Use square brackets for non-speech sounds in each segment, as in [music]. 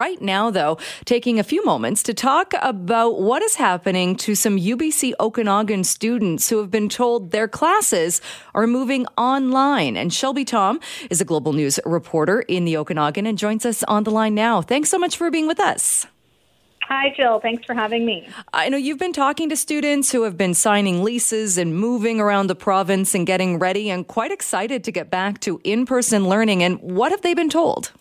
Right now, though, taking a few moments to talk about what is happening to some UBC Okanagan students who have been told their classes are moving online. And Shelby Thom is a global news reporter in the Okanagan and joins us on the line now. Thanks so much for being with us. Hi, Jill. Thanks for having me. I know you've been talking to students who have been signing leases and moving around the province and getting ready and quite excited to get back to in person learning. And what have they been told?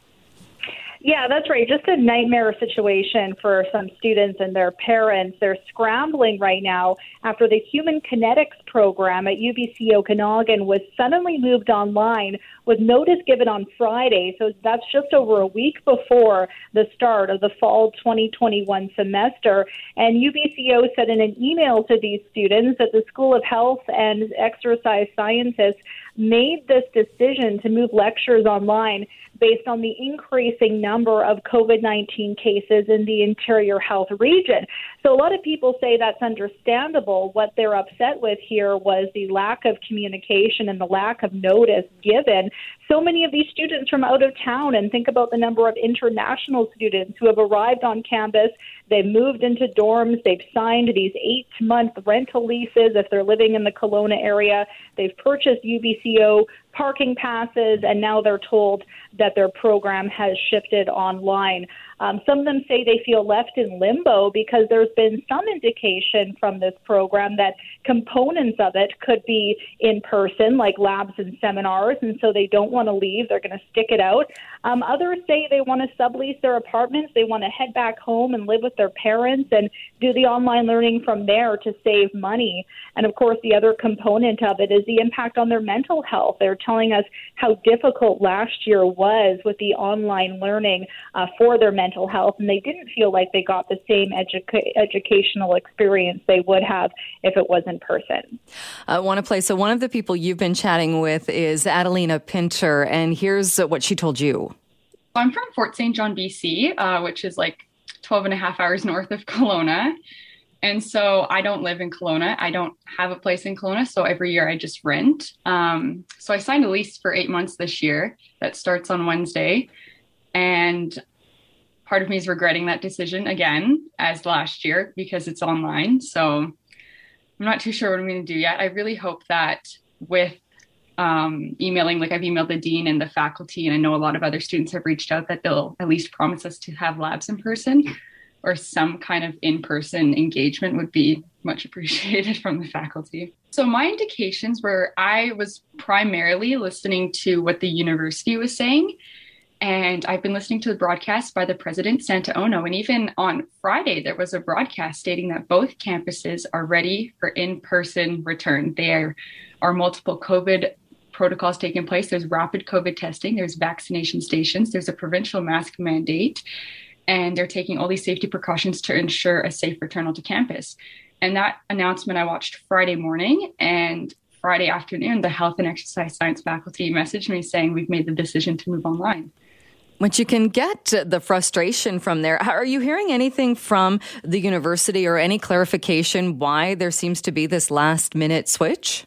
Yeah, that's right. Just a nightmare situation for some students and their parents. They're scrambling right now after the Human Kinetics program at UBC Okanagan was suddenly moved online with notice given on Friday. So that's just over a week before the start of the fall 2021 semester. And UBCO said in an email to these students that the School of Health and Exercise Sciences made this decision to move lectures online based on the increasing number of COVID 19 cases in the interior health region. So a lot of people say that's understandable. What they're upset with here was the lack of communication and the lack of notice given. So many of these students from out of town, and think about the number of international students who have arrived on campus. They've moved into dorms. They've signed these eight month rental leases if they're living in the Kelowna area. They've purchased UBCO parking passes, and now they're told that their program has shifted online. Um, some of them say they feel left in limbo because there's been some indication from this program that components of it could be in person, like labs and seminars, and so they don't want to leave. They're going to stick it out. Um, others say they want to sublease their apartments. They want to head back home and live with their parents and do the online learning from there to save money. And of course, the other component of it is the impact on their mental health. They're telling us how difficult last year was with the online learning uh, for their mental mental health, and they didn't feel like they got the same educa- educational experience they would have if it was in person. I want to play. So, one of the people you've been chatting with is Adelina Pinter, and here's what she told you. I'm from Fort St. John, BC, uh, which is like 12 and a half hours [laughs] north of Kelowna. And so I don't live in Kelowna. I don't have a place in Kelowna. So every year I just rent. Um, so I signed a lease for eight months this year that starts on Wednesday. And part of me is regretting that decision again as last year because it's online. So I'm not too sure what I'm going to do yet. I really hope that with um, emailing, like I've emailed the dean and the faculty, and I know a lot of other students have reached out that they'll at least promise us to have labs in person or some kind of in person engagement would be much [laughs] appreciated from the faculty. So, my indications were I was primarily listening to what the university was saying and I've been listening to the broadcast by the president, Santa Ono. And even on Friday, there was a broadcast stating that both campuses are ready for in person return. There are multiple COVID protocols taking place. There's rapid COVID testing, there's vaccination stations, there's a provincial mask mandate, and they're taking all these safety precautions to ensure a safe return to campus. And that announcement I watched Friday morning and Friday afternoon, the health and exercise science faculty messaged me saying we've made the decision to move online. But you can get the frustration from there. Are you hearing anything from the university or any clarification why there seems to be this last minute switch?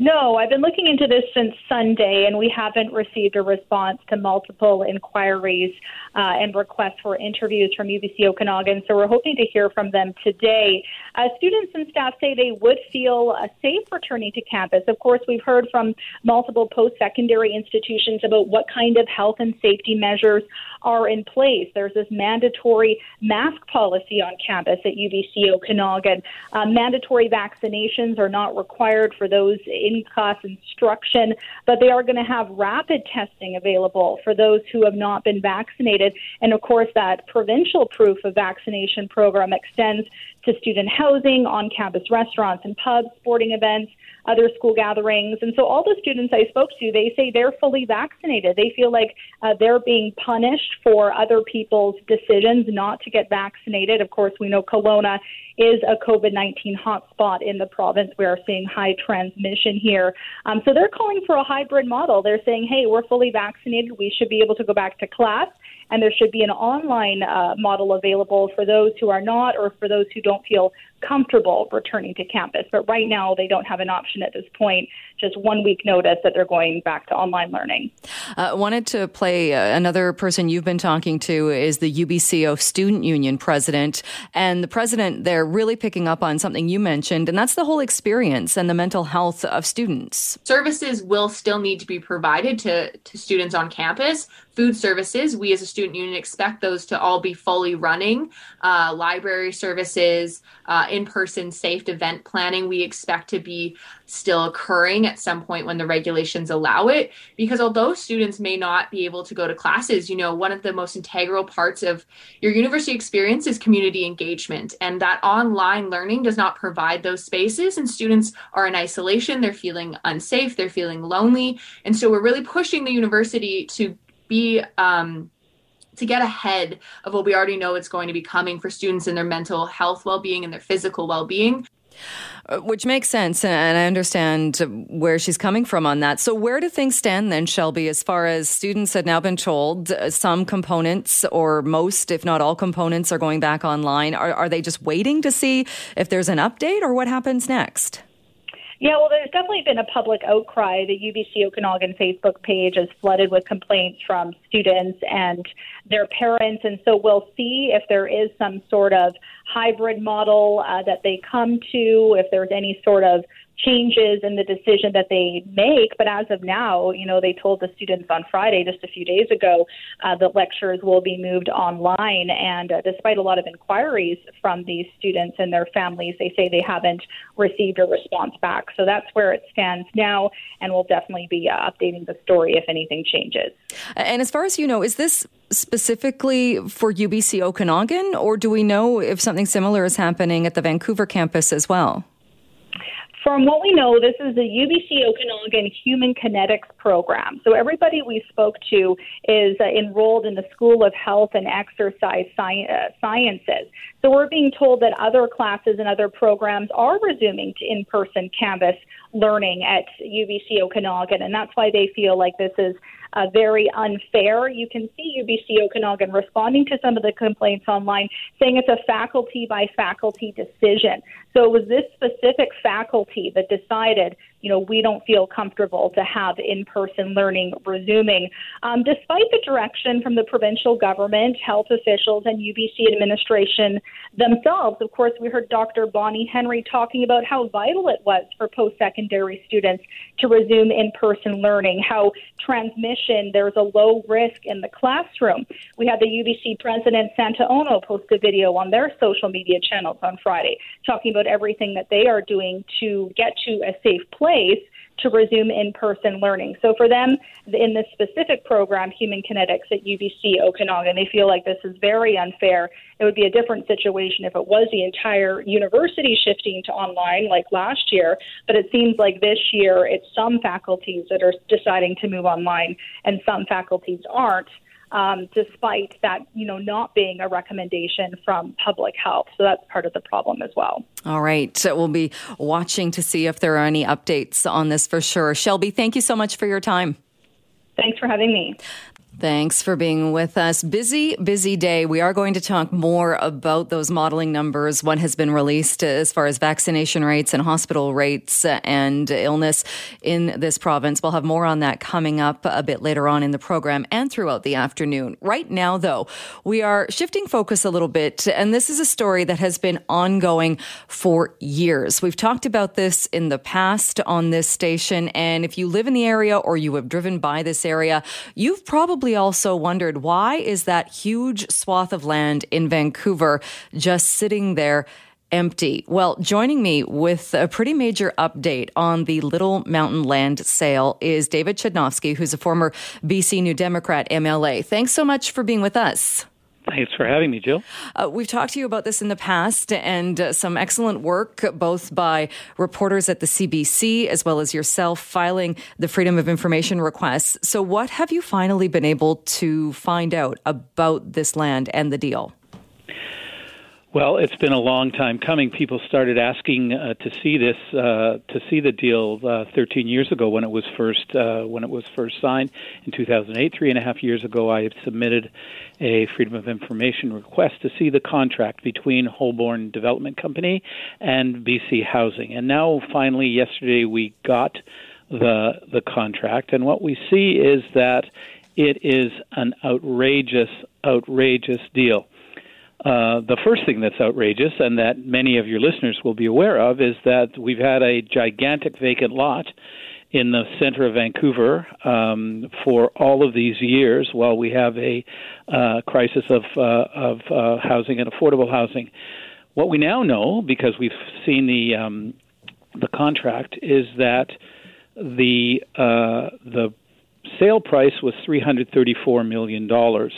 No, I've been looking into this since Sunday, and we haven't received a response to multiple inquiries uh, and requests for interviews from UBC Okanagan. So we're hoping to hear from them today. Uh, students and staff say they would feel uh, safe returning to campus. Of course, we've heard from multiple post secondary institutions about what kind of health and safety measures are in place. There's this mandatory mask policy on campus at UBC Okanagan. Uh, mandatory vaccinations are not required for those in class instruction, but they are going to have rapid testing available for those who have not been vaccinated. And of course, that provincial proof of vaccination program extends to student housing, on campus restaurants and pubs, sporting events other school gatherings. And so all the students I spoke to, they say they're fully vaccinated. They feel like uh, they're being punished for other people's decisions not to get vaccinated. Of course, we know Kelowna is a COVID 19 hotspot in the province. We are seeing high transmission here. Um, so they're calling for a hybrid model. They're saying, hey, we're fully vaccinated. We should be able to go back to class and there should be an online uh, model available for those who are not or for those who don't feel comfortable returning to campus. But right now, they don't have an option at this point, just one week notice that they're going back to online learning. I uh, wanted to play uh, another person you've been talking to is the UBCO Student Union president. And the president, they're really picking up on something you mentioned, and that's the whole experience and the mental health of students. Services will still need to be provided to, to students on campus. Food services, we as a student union expect those to all be fully running. Uh, library services, uh, in person safe event planning, we expect to be still occurring at some point when the regulations allow it. Because although students may not be able to go to classes, you know, one of the most integral parts of your university experience is community engagement. And that online learning does not provide those spaces. And students are in isolation, they're feeling unsafe, they're feeling lonely. And so we're really pushing the university to be um, to get ahead of what we already know it's going to be coming for students in their mental health well-being and their physical well-being uh, which makes sense, and I understand where she's coming from on that. So, where do things stand then, Shelby, as far as students have now been told uh, some components, or most, if not all components, are going back online? Are, are they just waiting to see if there's an update, or what happens next? Yeah, well, there's definitely been a public outcry. The UBC Okanagan Facebook page is flooded with complaints from students and their parents, and so we'll see if there is some sort of hybrid model uh, that they come to, if there's any sort of changes in the decision that they make. But as of now, you know, they told the students on Friday, just a few days ago, uh, that lectures will be moved online. And uh, despite a lot of inquiries from these students and their families, they say they haven't received a response back. So that's where it stands now. And we'll definitely be uh, updating the story if anything changes. And as far as you know, is this specifically for UBC Okanagan, or do we know if something similar is happening at the Vancouver campus as well? From what we know, this is the UBC Okanagan Human Kinetics Program. So everybody we spoke to is uh, enrolled in the School of Health and Exercise Sci- uh, Sciences. So we're being told that other classes and other programs are resuming to in-person campus learning at UBC Okanagan, and that's why they feel like this is uh, very unfair. You can see UBC Okanagan responding to some of the complaints online, saying it's a faculty by faculty decision. So it was this specific faculty that decided you know, we don't feel comfortable to have in person learning resuming. Um, despite the direction from the provincial government, health officials, and UBC administration themselves, of course, we heard Dr. Bonnie Henry talking about how vital it was for post secondary students to resume in person learning, how transmission, there's a low risk in the classroom. We had the UBC president, Santa Ono, post a video on their social media channels on Friday talking about everything that they are doing to get to a safe place place to resume in person learning. So for them, in this specific program, Human Kinetics at UBC Okanagan, they feel like this is very unfair. It would be a different situation if it was the entire university shifting to online like last year, but it seems like this year it's some faculties that are deciding to move online and some faculties aren't um, despite that, you know, not being a recommendation from public health. So that's part of the problem as well. All right. So we'll be watching to see if there are any updates on this for sure. Shelby, thank you so much for your time. Thanks for having me. Thanks for being with us. Busy, busy day. We are going to talk more about those modeling numbers. What has been released as far as vaccination rates and hospital rates and illness in this province. We'll have more on that coming up a bit later on in the program and throughout the afternoon. Right now, though, we are shifting focus a little bit, and this is a story that has been ongoing for years. We've talked about this in the past on this station, and if you live in the area or you have driven by this area, you've probably also wondered why is that huge swath of land in Vancouver just sitting there empty. Well, joining me with a pretty major update on the Little Mountain land sale is David Chudnovsky, who's a former BC New Democrat MLA. Thanks so much for being with us. Thanks for having me, Jill. Uh, we've talked to you about this in the past and uh, some excellent work, both by reporters at the CBC as well as yourself filing the Freedom of Information requests. So, what have you finally been able to find out about this land and the deal? Well, it's been a long time coming. People started asking uh, to see this, uh, to see the deal uh, 13 years ago when it was first uh, when it was first signed in 2008. Three and a half years ago, I submitted a Freedom of Information request to see the contract between Holborn Development Company and BC Housing, and now finally yesterday we got the the contract, and what we see is that it is an outrageous, outrageous deal. Uh, the first thing that's outrageous, and that many of your listeners will be aware of, is that we've had a gigantic vacant lot in the center of Vancouver um, for all of these years while we have a uh, crisis of, uh, of uh, housing and affordable housing. What we now know, because we've seen the um, the contract, is that the uh, the sale price was three hundred thirty four million dollars.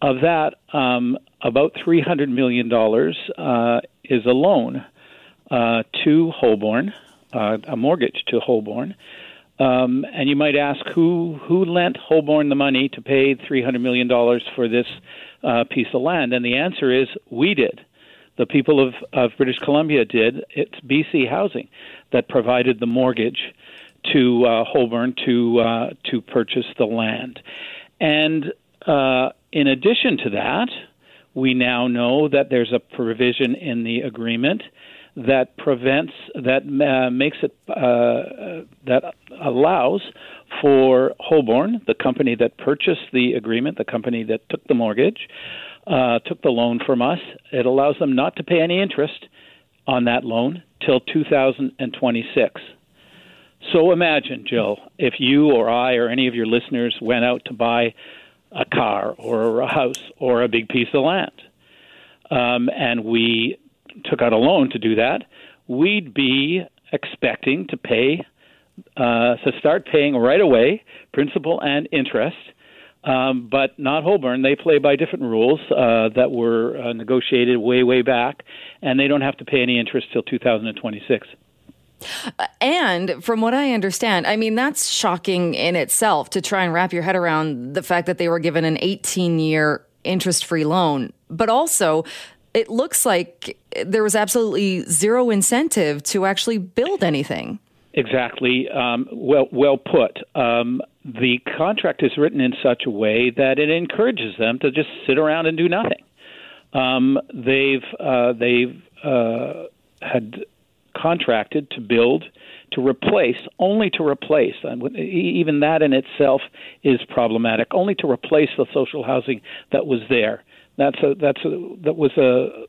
Of that, um, about $300 million uh, is a loan uh, to Holborn, uh, a mortgage to Holborn. Um, and you might ask who who lent Holborn the money to pay $300 million for this uh, piece of land? And the answer is we did. The people of, of British Columbia did. It's BC Housing that provided the mortgage to uh, Holborn to uh, to purchase the land. And uh, in addition to that, we now know that there's a provision in the agreement that prevents that uh, makes it uh, that allows for Holborn, the company that purchased the agreement, the company that took the mortgage, uh, took the loan from us. It allows them not to pay any interest on that loan till 2026. So imagine, Jill, if you or I or any of your listeners went out to buy a car or a house or a big piece of land, um, and we took out a loan to do that, we'd be expecting to pay uh, to start paying right away principal and interest. Um, but not Holborn. They play by different rules uh, that were uh, negotiated way, way back, and they don't have to pay any interest till 2026. And from what I understand, I mean, that's shocking in itself to try and wrap your head around the fact that they were given an 18 year interest free loan. But also, it looks like there was absolutely zero incentive to actually build anything. Exactly. Um, well, well put. Um, the contract is written in such a way that it encourages them to just sit around and do nothing. Um, they've uh, they've uh, had contracted to build to replace, only to replace, even that in itself is problematic, only to replace the social housing that was there. That's a, that's a, that was a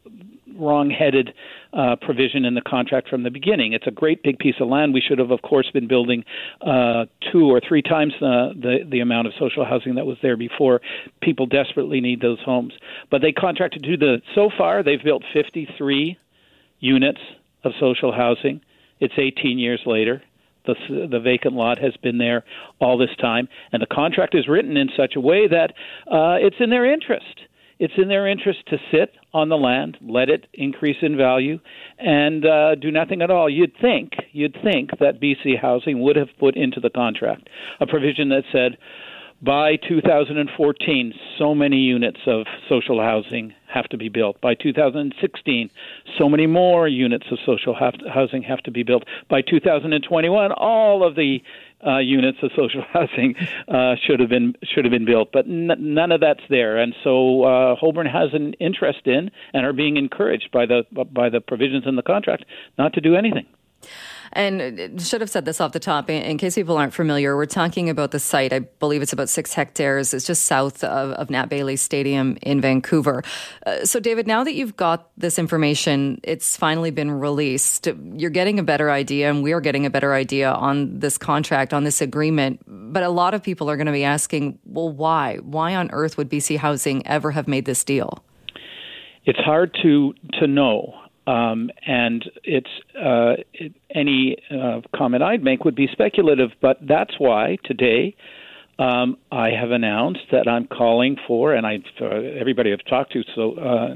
wrong-headed uh, provision in the contract from the beginning. It's a great big piece of land. We should have, of course, been building uh, two or three times the, the the amount of social housing that was there before. People desperately need those homes, but they contracted to the. So far, they've built 53 units of social housing. It's 18 years later. The, the vacant lot has been there all this time, and the contract is written in such a way that uh, it's in their interest. It's in their interest to sit on the land, let it increase in value, and uh, do nothing at all. You'd think, you'd think that BC Housing would have put into the contract a provision that said, by 2014, so many units of social housing have to be built. By 2016, so many more units of social housing have to be built. By 2021, all of the uh, units of social [laughs] housing uh, should have been should have been built, but n- none of that's there. And so uh, Holborn has an interest in and are being encouraged by the by the provisions in the contract not to do anything. And should have said this off the top in case people aren't familiar. We're talking about the site. I believe it's about six hectares. It's just south of, of Nat Bailey Stadium in Vancouver. Uh, so, David, now that you've got this information, it's finally been released. You're getting a better idea, and we're getting a better idea on this contract, on this agreement. But a lot of people are going to be asking, well, why? Why on earth would BC Housing ever have made this deal? It's hard to to know. Um, and it's uh, it, any uh, comment I'd make would be speculative, but that's why today um, I have announced that I'm calling for, and I uh, everybody I've talked to so uh,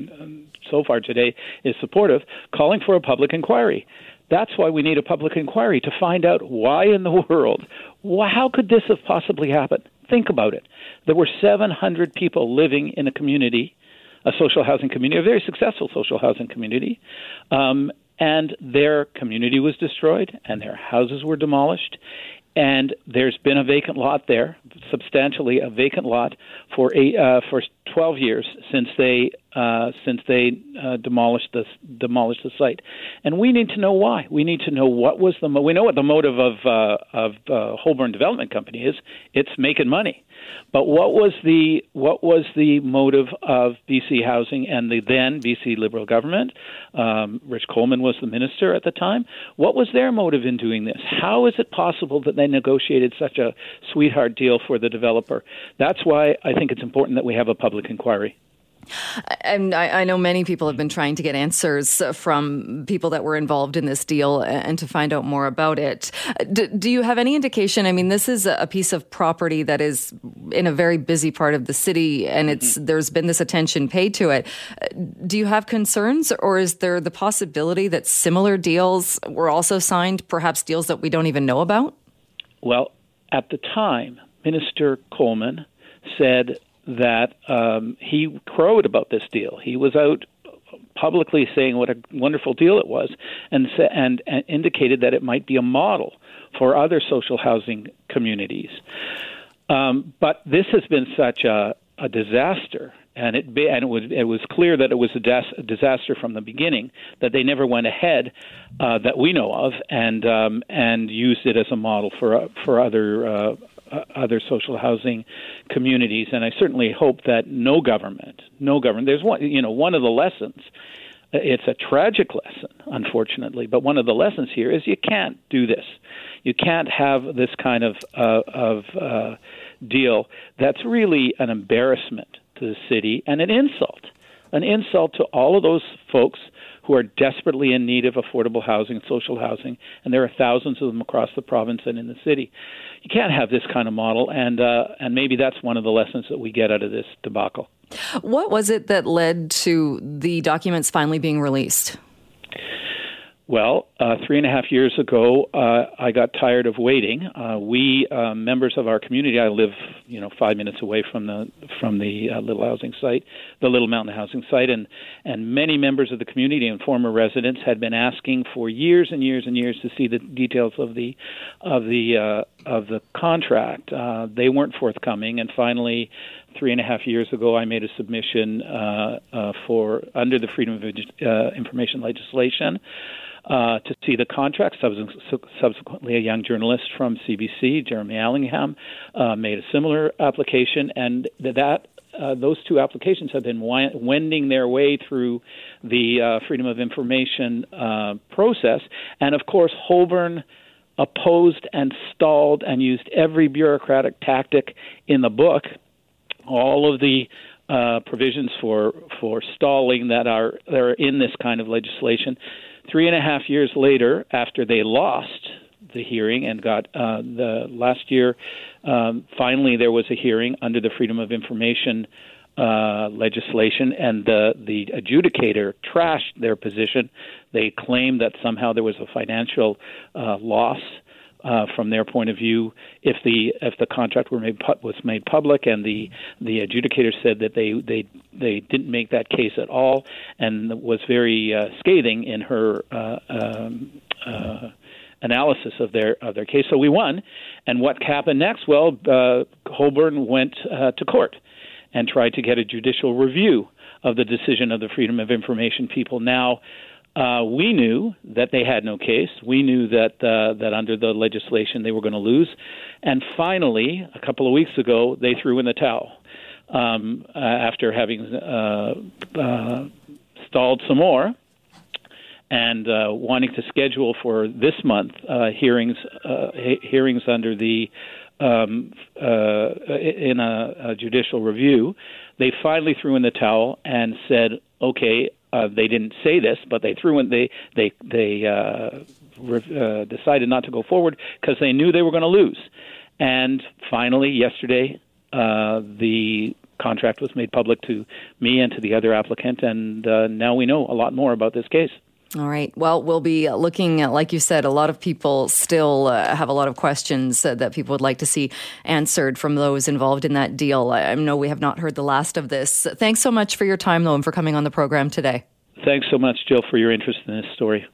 so far today is supportive, calling for a public inquiry. That's why we need a public inquiry to find out why in the [laughs] world, why, how could this have possibly happened? Think about it. There were 700 people living in a community a social housing community, a very successful social housing community. Um, and their community was destroyed and their houses were demolished and there's been a vacant lot there, substantially a vacant lot for eight, uh, for 12 years since they uh, since they uh, demolished the demolished the site, and we need to know why. We need to know what was the mo- we know what the motive of uh, of uh, Holborn Development Company is. It's making money, but what was the what was the motive of BC Housing and the then BC Liberal government? Um, Rich Coleman was the minister at the time. What was their motive in doing this? How is it possible that they negotiated such a sweetheart deal for the developer? That's why I think it's important that we have a public inquiry. And I, I, know many people have been trying to get answers from people that were involved in this deal and to find out more about it. D- do you have any indication? I mean, this is a piece of property that is in a very busy part of the city, and it's mm-hmm. there's been this attention paid to it. Do you have concerns, or is there the possibility that similar deals were also signed, perhaps deals that we don't even know about? Well, at the time, Minister Coleman said that um, he crowed about this deal. He was out publicly saying what a wonderful deal it was, and and, and indicated that it might be a model for other social housing communities. Um, but this has been such a, a disaster, and it be, and it was it was clear that it was a, des- disaster from the beginning. That they never went ahead, uh, that we know of, and um, and used it as a model for uh, for other uh, other social housing communities. And I certainly hope that no government, no government, there's one, you know, one of the lessons. Uh, it's a tragic lesson, unfortunately, but one of the lessons here is you can't do this. You can't have this kind of uh, of uh, deal that's really an embarrassment to the city and an insult, an insult to all of those folks who are desperately in need of affordable housing, social housing, and there are thousands of them across the province and in the city. You can't have this kind of model, and uh, and maybe that's one of the lessons that we get out of this debacle. What was it that led to the documents finally being released? Well, uh, three and a half years ago, uh, I got tired of waiting. Uh, we uh, members of our community. I live, you know, five minutes away from the from the uh, Little Housing site, the Little Mountain Housing site, and and many members of the community and former residents had been asking for years and years and years to see the details of the of the uh, of the contract. Uh, they weren't forthcoming, and finally, three and a half years ago, I made a submission uh, uh, for under the Freedom of uh, Information legislation uh, to see the contract. Subsequently, a young journalist from CBC, Jeremy Allingham, uh, made a similar application, and that uh, those two applications have been wending their way through the uh, Freedom of Information uh, process. And of course, Holborn opposed and stalled and used every bureaucratic tactic in the book. All of the uh, provisions for for stalling that are that are in this kind of legislation Three and a half years later, after they lost the hearing and got uh, the last year, um, finally there was a hearing under the Freedom of Information uh, legislation, and the the adjudicator trashed their position. They claimed that somehow there was a financial uh, loss uh, from their point of view if the if the contract were made was made public and the the adjudicator said that they they they didn't make that case at all and was very uh, scathing in her uh, um, uh, analysis of their of their case. So we won. And what happened next? Well uh, Holborn went uh, to court and tried to get a judicial review of the decision of the freedom of information people. Now uh, we knew that they had no case. We knew that uh, that under the legislation they were going to lose, and finally, a couple of weeks ago, they threw in the towel um, uh, after having uh, uh, stalled some more and wanting to schedule for this month hearings hearings under the um, in a, a judicial review. They finally threw in the towel and said, "Okay, uh, they didn't say this, but they threw in they they they uh, re- uh, decided not to go forward because they knew they were going to lose. And finally, yesterday, uh, the contract was made public to me and to the other applicant, and uh, now we know a lot more about this case. All right. Well, we'll be looking at, like you said, a lot of people still uh, have a lot of questions uh, that people would like to see answered from those involved in that deal. I know we have not heard the last of this. Thanks so much for your time, though, and for coming on the program today. Thanks so much, Jill, for your interest in this story.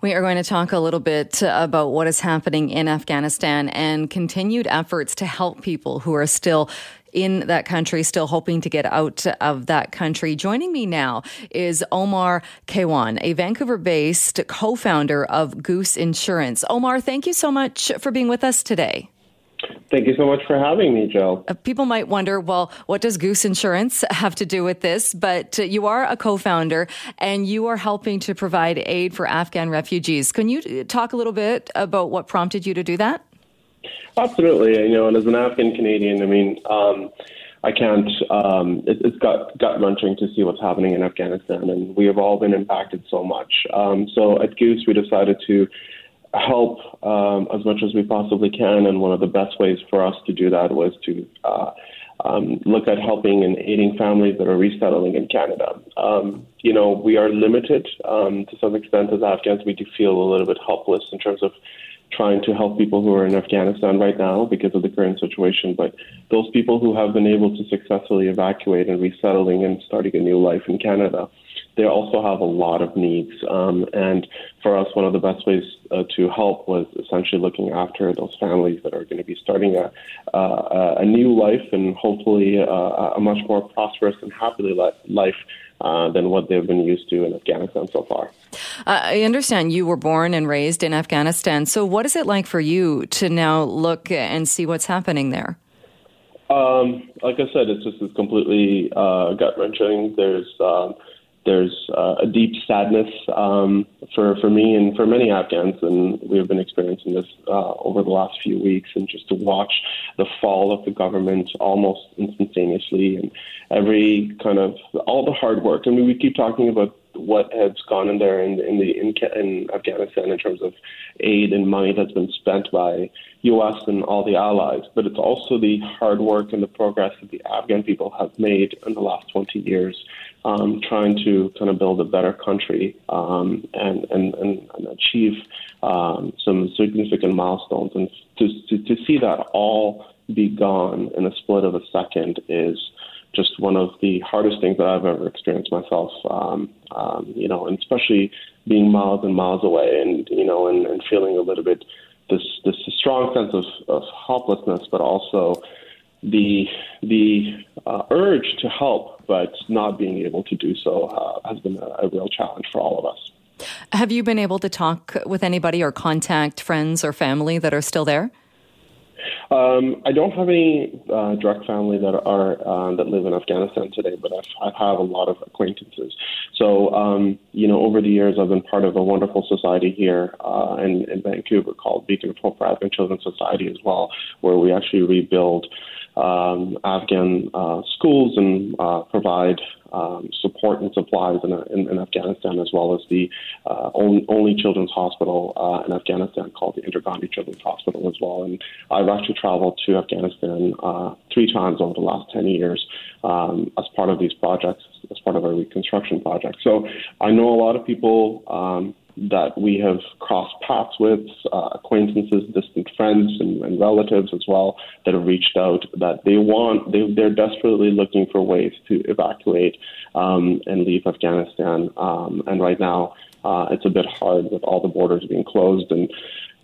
We are going to talk a little bit about what is happening in Afghanistan and continued efforts to help people who are still in that country, still hoping to get out of that country. Joining me now is Omar Kewan, a Vancouver based co founder of Goose Insurance. Omar, thank you so much for being with us today. Thank you so much for having me, Jill. Uh, people might wonder, well, what does Goose Insurance [laughs] have to do with this? But uh, you are a co founder and you are helping to provide aid for Afghan refugees. Can you uh, talk a little bit about what prompted you to do that? Absolutely. You know, and as an Afghan Canadian, I mean, um, I can't. Um, it, has got gut wrenching to see what's happening in Afghanistan, and we have all been impacted so much. Um, so at Goose, we decided to help um, as much as we possibly can, and one of the best ways for us to do that was to uh, um, look at helping and aiding families that are resettling in Canada. Um, you know, we are limited um, to some extent as Afghans. We do feel a little bit helpless in terms of trying to help people who are in Afghanistan right now because of the current situation. But those people who have been able to successfully evacuate and resettling and starting a new life in Canada, they also have a lot of needs. Um, and for us, one of the best ways uh, to help was essentially looking after those families that are going to be starting a, uh, a new life and hopefully uh, a much more prosperous and happy life uh, than what they've been used to in Afghanistan so far. Uh, I understand you were born and raised in Afghanistan. So, what is it like for you to now look and see what's happening there? Um, like I said, it's just it's completely uh, gut wrenching. There's um, there's uh, a deep sadness um, for for me and for many Afghans, and we have been experiencing this uh, over the last few weeks. And just to watch the fall of the government almost instantaneously, and every kind of all the hard work. I mean, we keep talking about what has gone in there in, in the in, in Afghanistan in terms of aid and money that's been spent by U.S. and all the allies, but it's also the hard work and the progress that the Afghan people have made in the last 20 years um, trying to kind of build a better country um, and, and, and, and, achieve um, some significant milestones. And to, to, to, see that all be gone in a split of a second is just one of the hardest things that I've ever experienced myself. Um, um, you know, and especially being miles and miles away, and you know, and, and feeling a little bit this this strong sense of, of helplessness, but also the the uh, urge to help, but not being able to do so uh, has been a, a real challenge for all of us. Have you been able to talk with anybody or contact friends or family that are still there? Um, I don't have any uh, direct family that are uh, that live in Afghanistan today, but I've, I have a lot of acquaintances. So, um, you know, over the years, I've been part of a wonderful society here uh, in, in Vancouver called Beacon of Hope for Afghan Children Society as well, where we actually rebuild um, Afghan uh, schools and uh, provide um, support and supplies in, in, in, Afghanistan, as well as the uh, only, only, children's hospital uh, in Afghanistan called the Indira Gandhi Children's Hospital as well. And I've actually traveled to Afghanistan uh, three times over the last 10 years um, as part of these projects, as part of our reconstruction project. So I know a lot of people. Um, that we have crossed paths with, uh, acquaintances, distant friends, and, and, relatives as well that have reached out that they want, they, they're desperately looking for ways to evacuate um, and leave Afghanistan. Um, and right now, uh, it's a bit hard with all the borders being closed and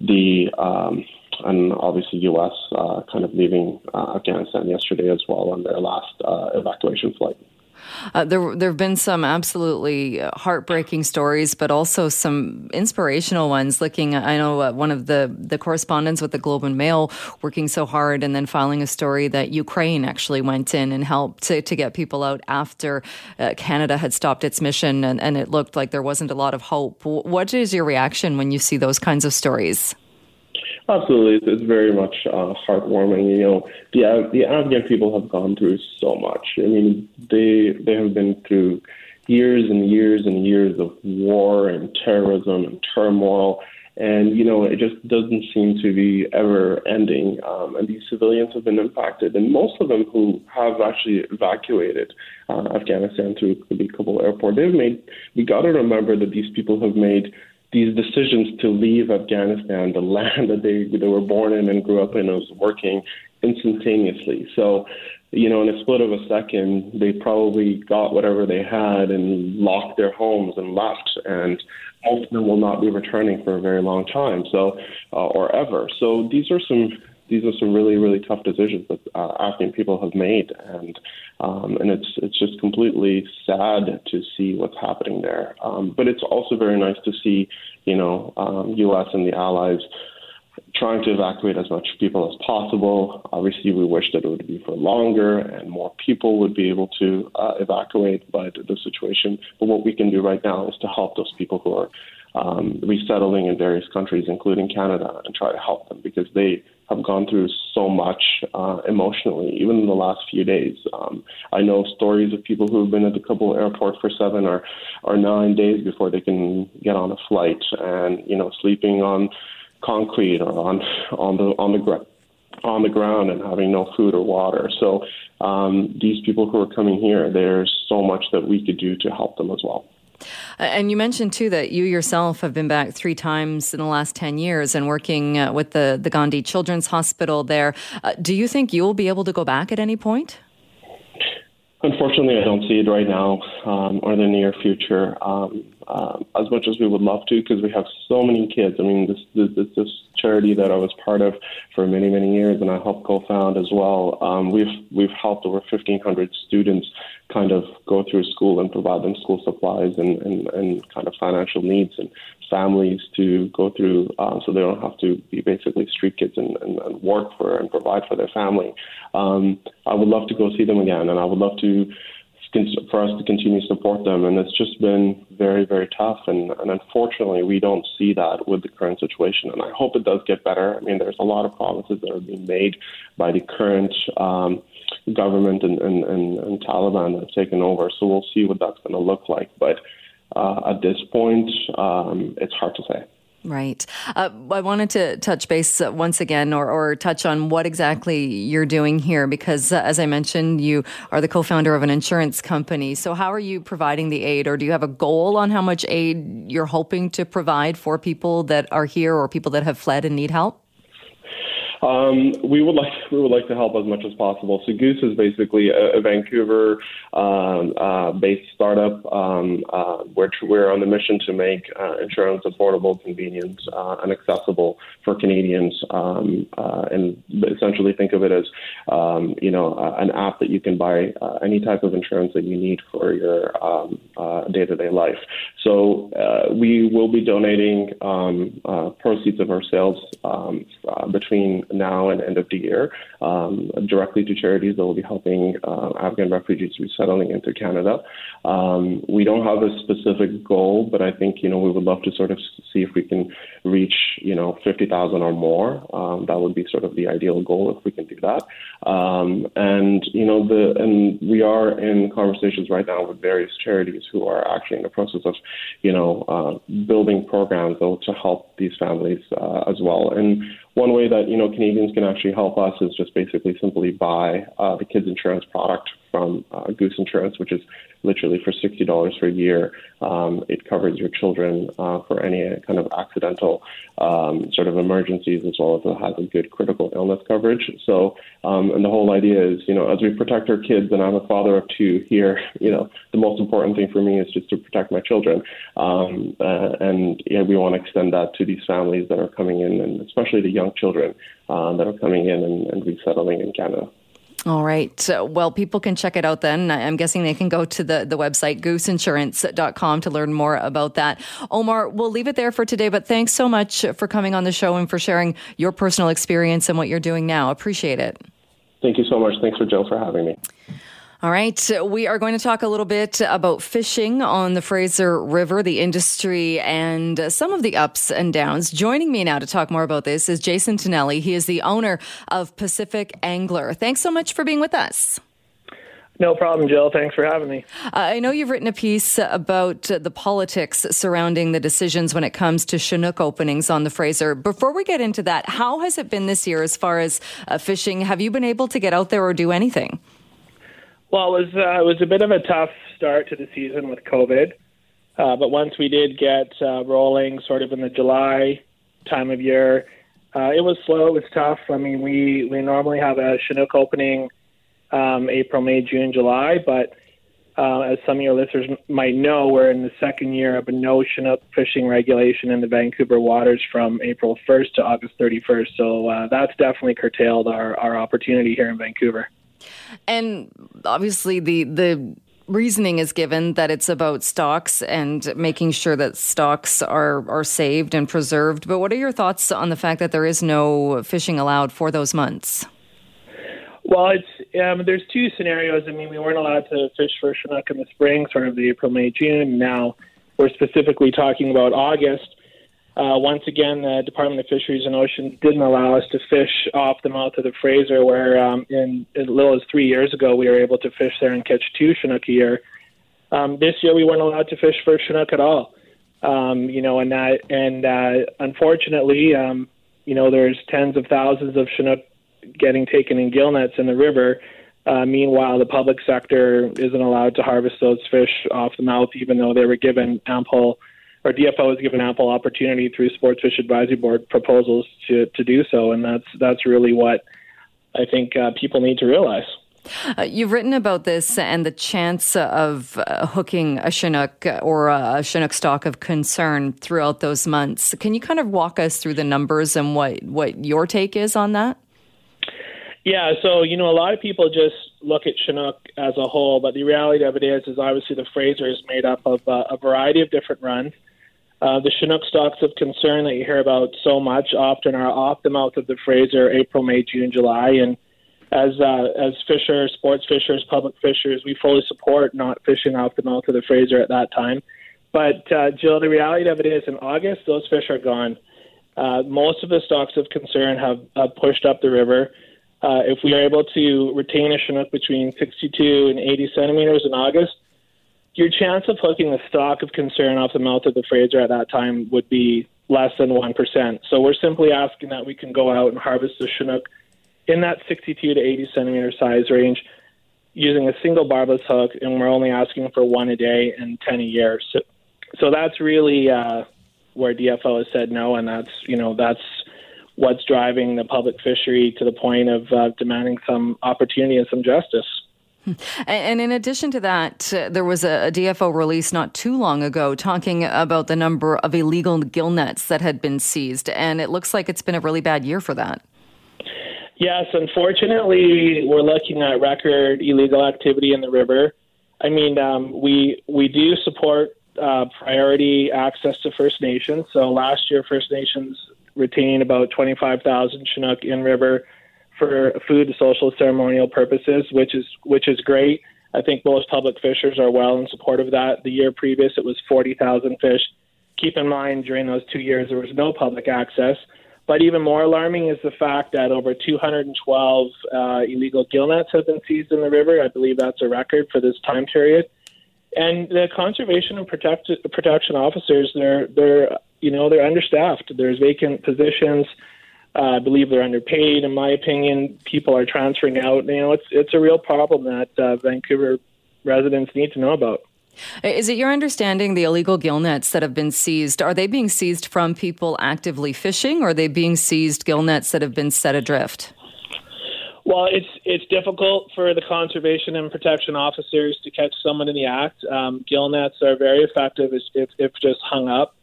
the um, and obviously U.S. Uh, kind of leaving uh, Afghanistan yesterday as well on their last uh, evacuation flight. Uh, there, there have been some absolutely heartbreaking stories, but also some inspirational ones. Looking, I know uh, one of the the correspondents with the Globe and Mail working so hard, and then filing a story that Ukraine actually went in and helped to, to get people out after uh, Canada had stopped its mission, and, and it looked like there wasn't a lot of hope. What is your reaction when you see those kinds of stories? Absolutely, it's, it's very much uh, heartwarming. You know, the the Afghan people have gone through so much. I mean, they they have been through years and years and years of war and terrorism and turmoil, And, you know, it just doesn't seem to be ever ending. Um, and these civilians have been impacted. And most of them who have actually evacuated uh, Afghanistan to the Kabul airport, they've made, we got to remember that these people have made these decisions to leave Afghanistan, the [laughs] land that they, they were born in and grew up in, was working instantaneously. So, you know, in a split of a second, they probably got whatever they had and locked their homes and left. And most of them will not be returning for a very long time, so uh, or ever. So these are some these are some really really tough decisions that uh, Afghan people have made, and um, and it's it's just completely sad to see what's happening there. Um, but it's also very nice to see, you know, um, U.S. and the allies trying to evacuate as much people as possible. Obviously, we wish that it would be for longer and more people would be able to uh, evacuate, but the situation. But what we can do right now is to help those people who are um, resettling in various countries, including Canada, and try to help them because they have gone through so much uh, emotionally, even in the last few days. Um, I know stories of people who have been at the Kabul airport for seven or, or nine days before they can get on a flight, and you know, sleeping on concrete or on on the on the ground on the ground and having no food or water. So um, these people who are coming here, there's so much that we could do to help them as well. And you mentioned too that you yourself have been back three times in the last 10 years and working uh, with the, the Gandhi Children's Hospital there. Uh, do you think you'll be able to go back at any point? Unfortunately, I don't see it right now um, or in the near future. Um, um, as much as we would love to, because we have so many kids. I mean, this, this this charity that I was part of for many many years, and I helped co-found as well. Um, we've we've helped over 1,500 students kind of go through school and provide them school supplies and and, and kind of financial needs and families to go through, uh, so they don't have to be basically street kids and, and, and work for and provide for their family. Um, I would love to go see them again, and I would love to for us to continue to support them. And it's just been very, very tough. And, and unfortunately, we don't see that with the current situation. And I hope it does get better. I mean, there's a lot of promises that are being made by the current um, government and, and, and, and Taliban that have taken over. So we'll see what that's going to look like. But uh, at this point, um, it's hard to say. Right. Uh, I wanted to touch base uh, once again or, or, touch on what exactly you're doing here because, uh, as I mentioned, you are the co founder of an insurance company. So, how are you providing the aid, or do you have a goal on how much aid you're hoping to provide for people that are here or people that have fled and need help? Um, we would like we would like to help as much as possible. So Goose is basically a, a Vancouver um, uh, based startup. Um, uh, we're we're on the mission to make uh, insurance affordable, convenient, uh, and accessible for Canadians, um, uh, and essentially think of it as um, you know an app that you can buy uh, any type of insurance that you need for your day to day life. So we will be donating proceeds of our sales between now and end of the year um, directly to charities that will be helping uh, Afghan refugees resettling into Canada. Um, we don't have a specific goal, but I think you know we would love to sort of see if we can reach you know 50,000 or more. Um, that would be sort of the ideal goal if we can do that. Um, and you know the and we are in conversations right now with various charities who are actually in the process of you know uh, building programs though to help these families uh, as well. And one way that you know Canadians can actually help us is just basically simply buy uh, the kids insurance product from uh, Goose Insurance, which is literally for sixty dollars for a year. Um, it covers your children uh, for any kind of accidental um, sort of emergencies, as well as it has a good critical illness coverage. So, um, and the whole idea is, you know, as we protect our kids, and I'm a father of two here, you know, the most important thing for me is just to protect my children, um, uh, and yeah, we want to extend that to these families that are coming in, and especially the young children uh, that are coming in and, and resettling in Canada. All right. Well, people can check it out then. I'm guessing they can go to the, the website gooseinsurance.com to learn more about that. Omar, we'll leave it there for today, but thanks so much for coming on the show and for sharing your personal experience and what you're doing now. Appreciate it. Thank you so much. Thanks for Jill for having me. All right. We are going to talk a little bit about fishing on the Fraser River, the industry, and some of the ups and downs. Joining me now to talk more about this is Jason Tonelli. He is the owner of Pacific Angler. Thanks so much for being with us. No problem, Jill. Thanks for having me. Uh, I know you've written a piece about the politics surrounding the decisions when it comes to Chinook openings on the Fraser. Before we get into that, how has it been this year as far as uh, fishing? Have you been able to get out there or do anything? Well, it was uh, it was a bit of a tough start to the season with COVID, uh, but once we did get uh, rolling, sort of in the July time of year, it was slow. It was tough. I mean, we we normally have a Chinook opening um, April, May, June, July. But uh, as some of your listeners might know, we're in the second year of a no Chinook fishing regulation in the Vancouver waters from April 1st to August 31st. So uh, that's definitely curtailed our, our opportunity here in Vancouver. And obviously, the the reasoning is given that it's about stocks and making sure that stocks are are saved and preserved. But what are your thoughts on the fact that there is no fishing allowed for those months? Well, it's um, there's two scenarios. I mean, we weren't allowed to fish for Chinook in the spring, sort of the April, May, June. Now we're specifically talking about August. Uh, once again, the Department of Fisheries and Oceans didn't allow us to fish off the mouth of the Fraser, where um, in as little as three years ago we were able to fish there and catch two Chinook a year. Um, this year we weren't allowed to fish for Chinook at all. Um, you know, and that and uh, unfortunately, um, you know, there's tens of thousands of Chinook getting taken in gill nets in the river. Uh, meanwhile, the public sector isn't allowed to harvest those fish off the mouth, even though they were given ample, or DFO was given ample opportunity through Sports Fish Advisory Board proposals to to do so, and that's that's really what I think uh, people need to realize. Uh, you've written about this and the chance of uh, hooking a Chinook or a Chinook stock of concern throughout those months. Can you kind of walk us through the numbers and what, what your take is on that? Yeah, so you know, a lot of people just look at Chinook as a whole, but the reality of it is, is obviously the Fraser is made up of uh, a variety of different runs. Uh, the Chinook stocks of concern that you hear about so much often are off the mouth of the Fraser, April, May, June, July, and as uh, as fishers, sports fishers, public fishers, we fully support not fishing off the mouth of the Fraser at that time. But uh, Jill, the reality of it is, in August, those fish are gone. Uh, most of the stocks of concern have, have pushed up the river. Uh, if we are able to retain a Chinook between 62 and 80 centimeters in August, your chance of hooking a stock of concern off the mouth of the Fraser at that time would be less than 1%. So we're simply asking that we can go out and harvest the Chinook in that 62 to 80 centimeter size range using a single barbless hook, and we're only asking for one a day and 10 a year. So, so that's really uh, where DFO has said no, and that's, you know, that's what's driving the public fishery to the point of uh, demanding some opportunity and some justice. And in addition to that, uh, there was a, a, DFO release not too long ago talking about the number of illegal gill nets that had been seized. And it looks like it's been a really bad year for that. Yes, unfortunately, we're looking at record illegal activity in the river. I mean, um, we we do support uh, priority access to First Nations. So last year, First Nations retained about 25,000 Chinook in river for food, social, ceremonial purposes, which is which is great. I think most public fishers are well in support of that. The year previous, it was 40,000 fish. Keep in mind, during those two years, there was no public access. But even more alarming is the fact that over 212 uh, illegal gill nets have been seized in the river. I believe that's a record for this time period. And the conservation and protect, protection officers, they're they're you know, they're understaffed. There's vacant positions. Uh, I believe they're underpaid. In my opinion, people are transferring out. You know, it's it's a real problem that uh, Vancouver residents need to know about. Is it your understanding the illegal gill nets that have been seized are they being seized from people actively fishing, or are they being seized gill nets that have been set adrift? Well, it's it's difficult for the conservation and protection officers to catch someone in the act. Um, gill nets are very effective if, if, if just hung up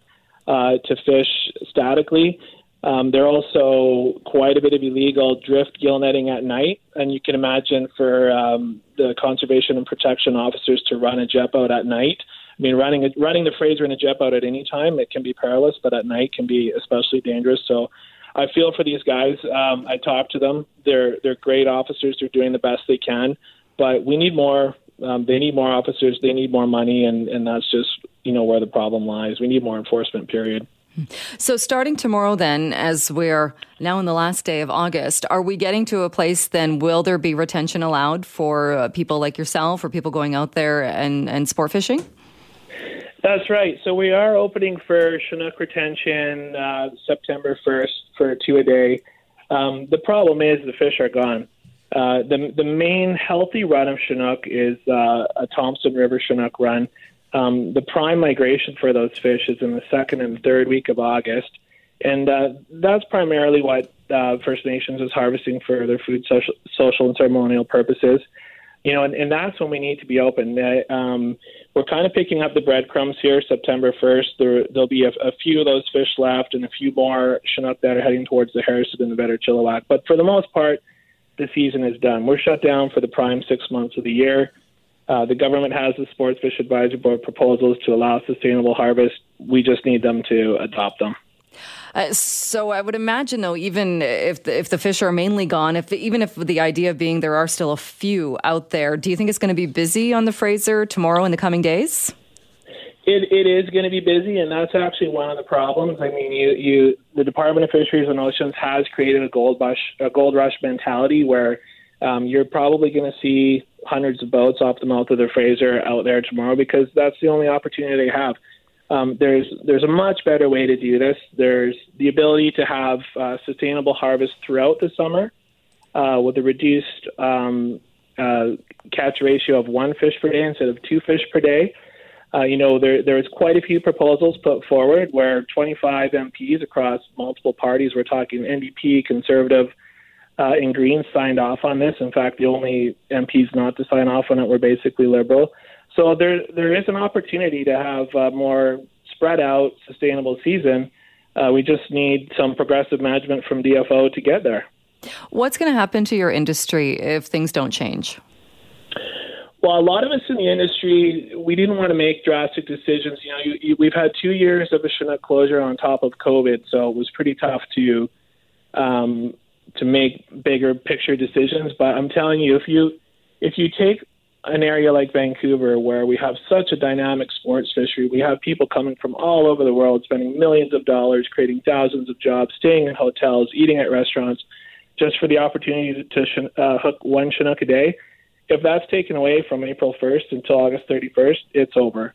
uh, to fish statically. Um, there are also quite a bit of illegal drift gill netting at night, and you can imagine for um, the conservation and protection officers to run a jet boat at night. I mean, running a, running the Fraser in a jet boat at any time it can be perilous, but at night can be especially dangerous. So, I feel for these guys. Um, I talk to them. They're they're great officers. They're doing the best they can, but we need more. Um, they need more officers. They need more money, and and that's just you know where the problem lies. We need more enforcement. Period. So, starting tomorrow, then, as we're now in the last day of August, are we getting to a place then? Will there be retention allowed for uh, people like yourself or people going out there and, and sport fishing? That's right. So, we are opening for Chinook retention uh, September 1st for two a day. Um, the problem is the fish are gone. Uh, the the main healthy run of Chinook is uh, a Thompson River Chinook run. Um, the prime migration for those fish is in the second and third week of August, and uh, that's primarily what uh, First Nations is harvesting for their food, social, social and ceremonial purposes. You know, and, and that's when we need to be open. Uh, um, we're kind of picking up the breadcrumbs here. September 1st, there, there'll be a, a few of those fish left, and a few more Chinook that are heading towards the Harrison and the Vedder Chilliwack. But for the most part, the season is done. We're shut down for the prime six months of the year. Uh, the government has the Sports Fish Advisory Board proposals to allow sustainable harvest. We just need them to adopt them. Uh, so I would imagine, though, even if the, if the fish are mainly gone, if even if the idea of being there are still a few out there, do you think it's going to be busy on the Fraser tomorrow in the coming days? It, it is going to be busy, and that's actually one of the problems. I mean, you, you, the Department of Fisheries and Oceans has created a gold rush, a gold rush mentality where um, you're probably going to see hundreds of boats off the mouth of the Fraser out there tomorrow because that's the only opportunity they have. Um, there's there's a much better way to do this. There's the ability to have uh, sustainable harvest throughout the summer uh, with a reduced um, uh, catch ratio of one fish per day instead of two fish per day. Uh, you know, there there's quite a few proposals put forward where 25 MPs across multiple parties, we're talking NDP, Conservative, uh, and Greens signed off on this. In fact, the only MPs not to sign off on it were basically Liberal. So there there is an opportunity to have a more spread out, sustainable season. Uh, we just need some progressive management from DFO to get there. What's going to happen to your industry if things don't change? Well, a lot of us in the industry, we didn't want to make drastic decisions. You know, you, you, we've had two years of a Chinook closure on top of COVID, so it was pretty tough to um, to make bigger picture decisions. But I'm telling you, if you if you take an area like Vancouver, where we have such a dynamic sports fishery, we have people coming from all over the world, spending millions of dollars, creating thousands of jobs, staying in hotels, eating at restaurants, just for the opportunity to, to uh, hook one Chinook a day if that's taken away from April 1st until August 31st, it's over.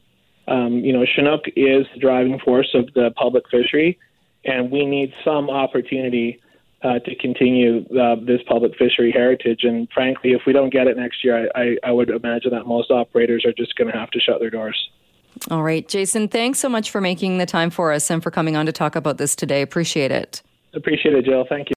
Um, you know, Chinook is the driving force of the public fishery, and we need some opportunity uh, to continue uh, this public fishery heritage. And frankly, if we don't get it next year, I, I, I would imagine that most operators are just going to have to shut their doors. All right, Jason, thanks so much for making the time for us and for coming on to talk about this today. Appreciate it. Appreciate it, Jill. Thank you.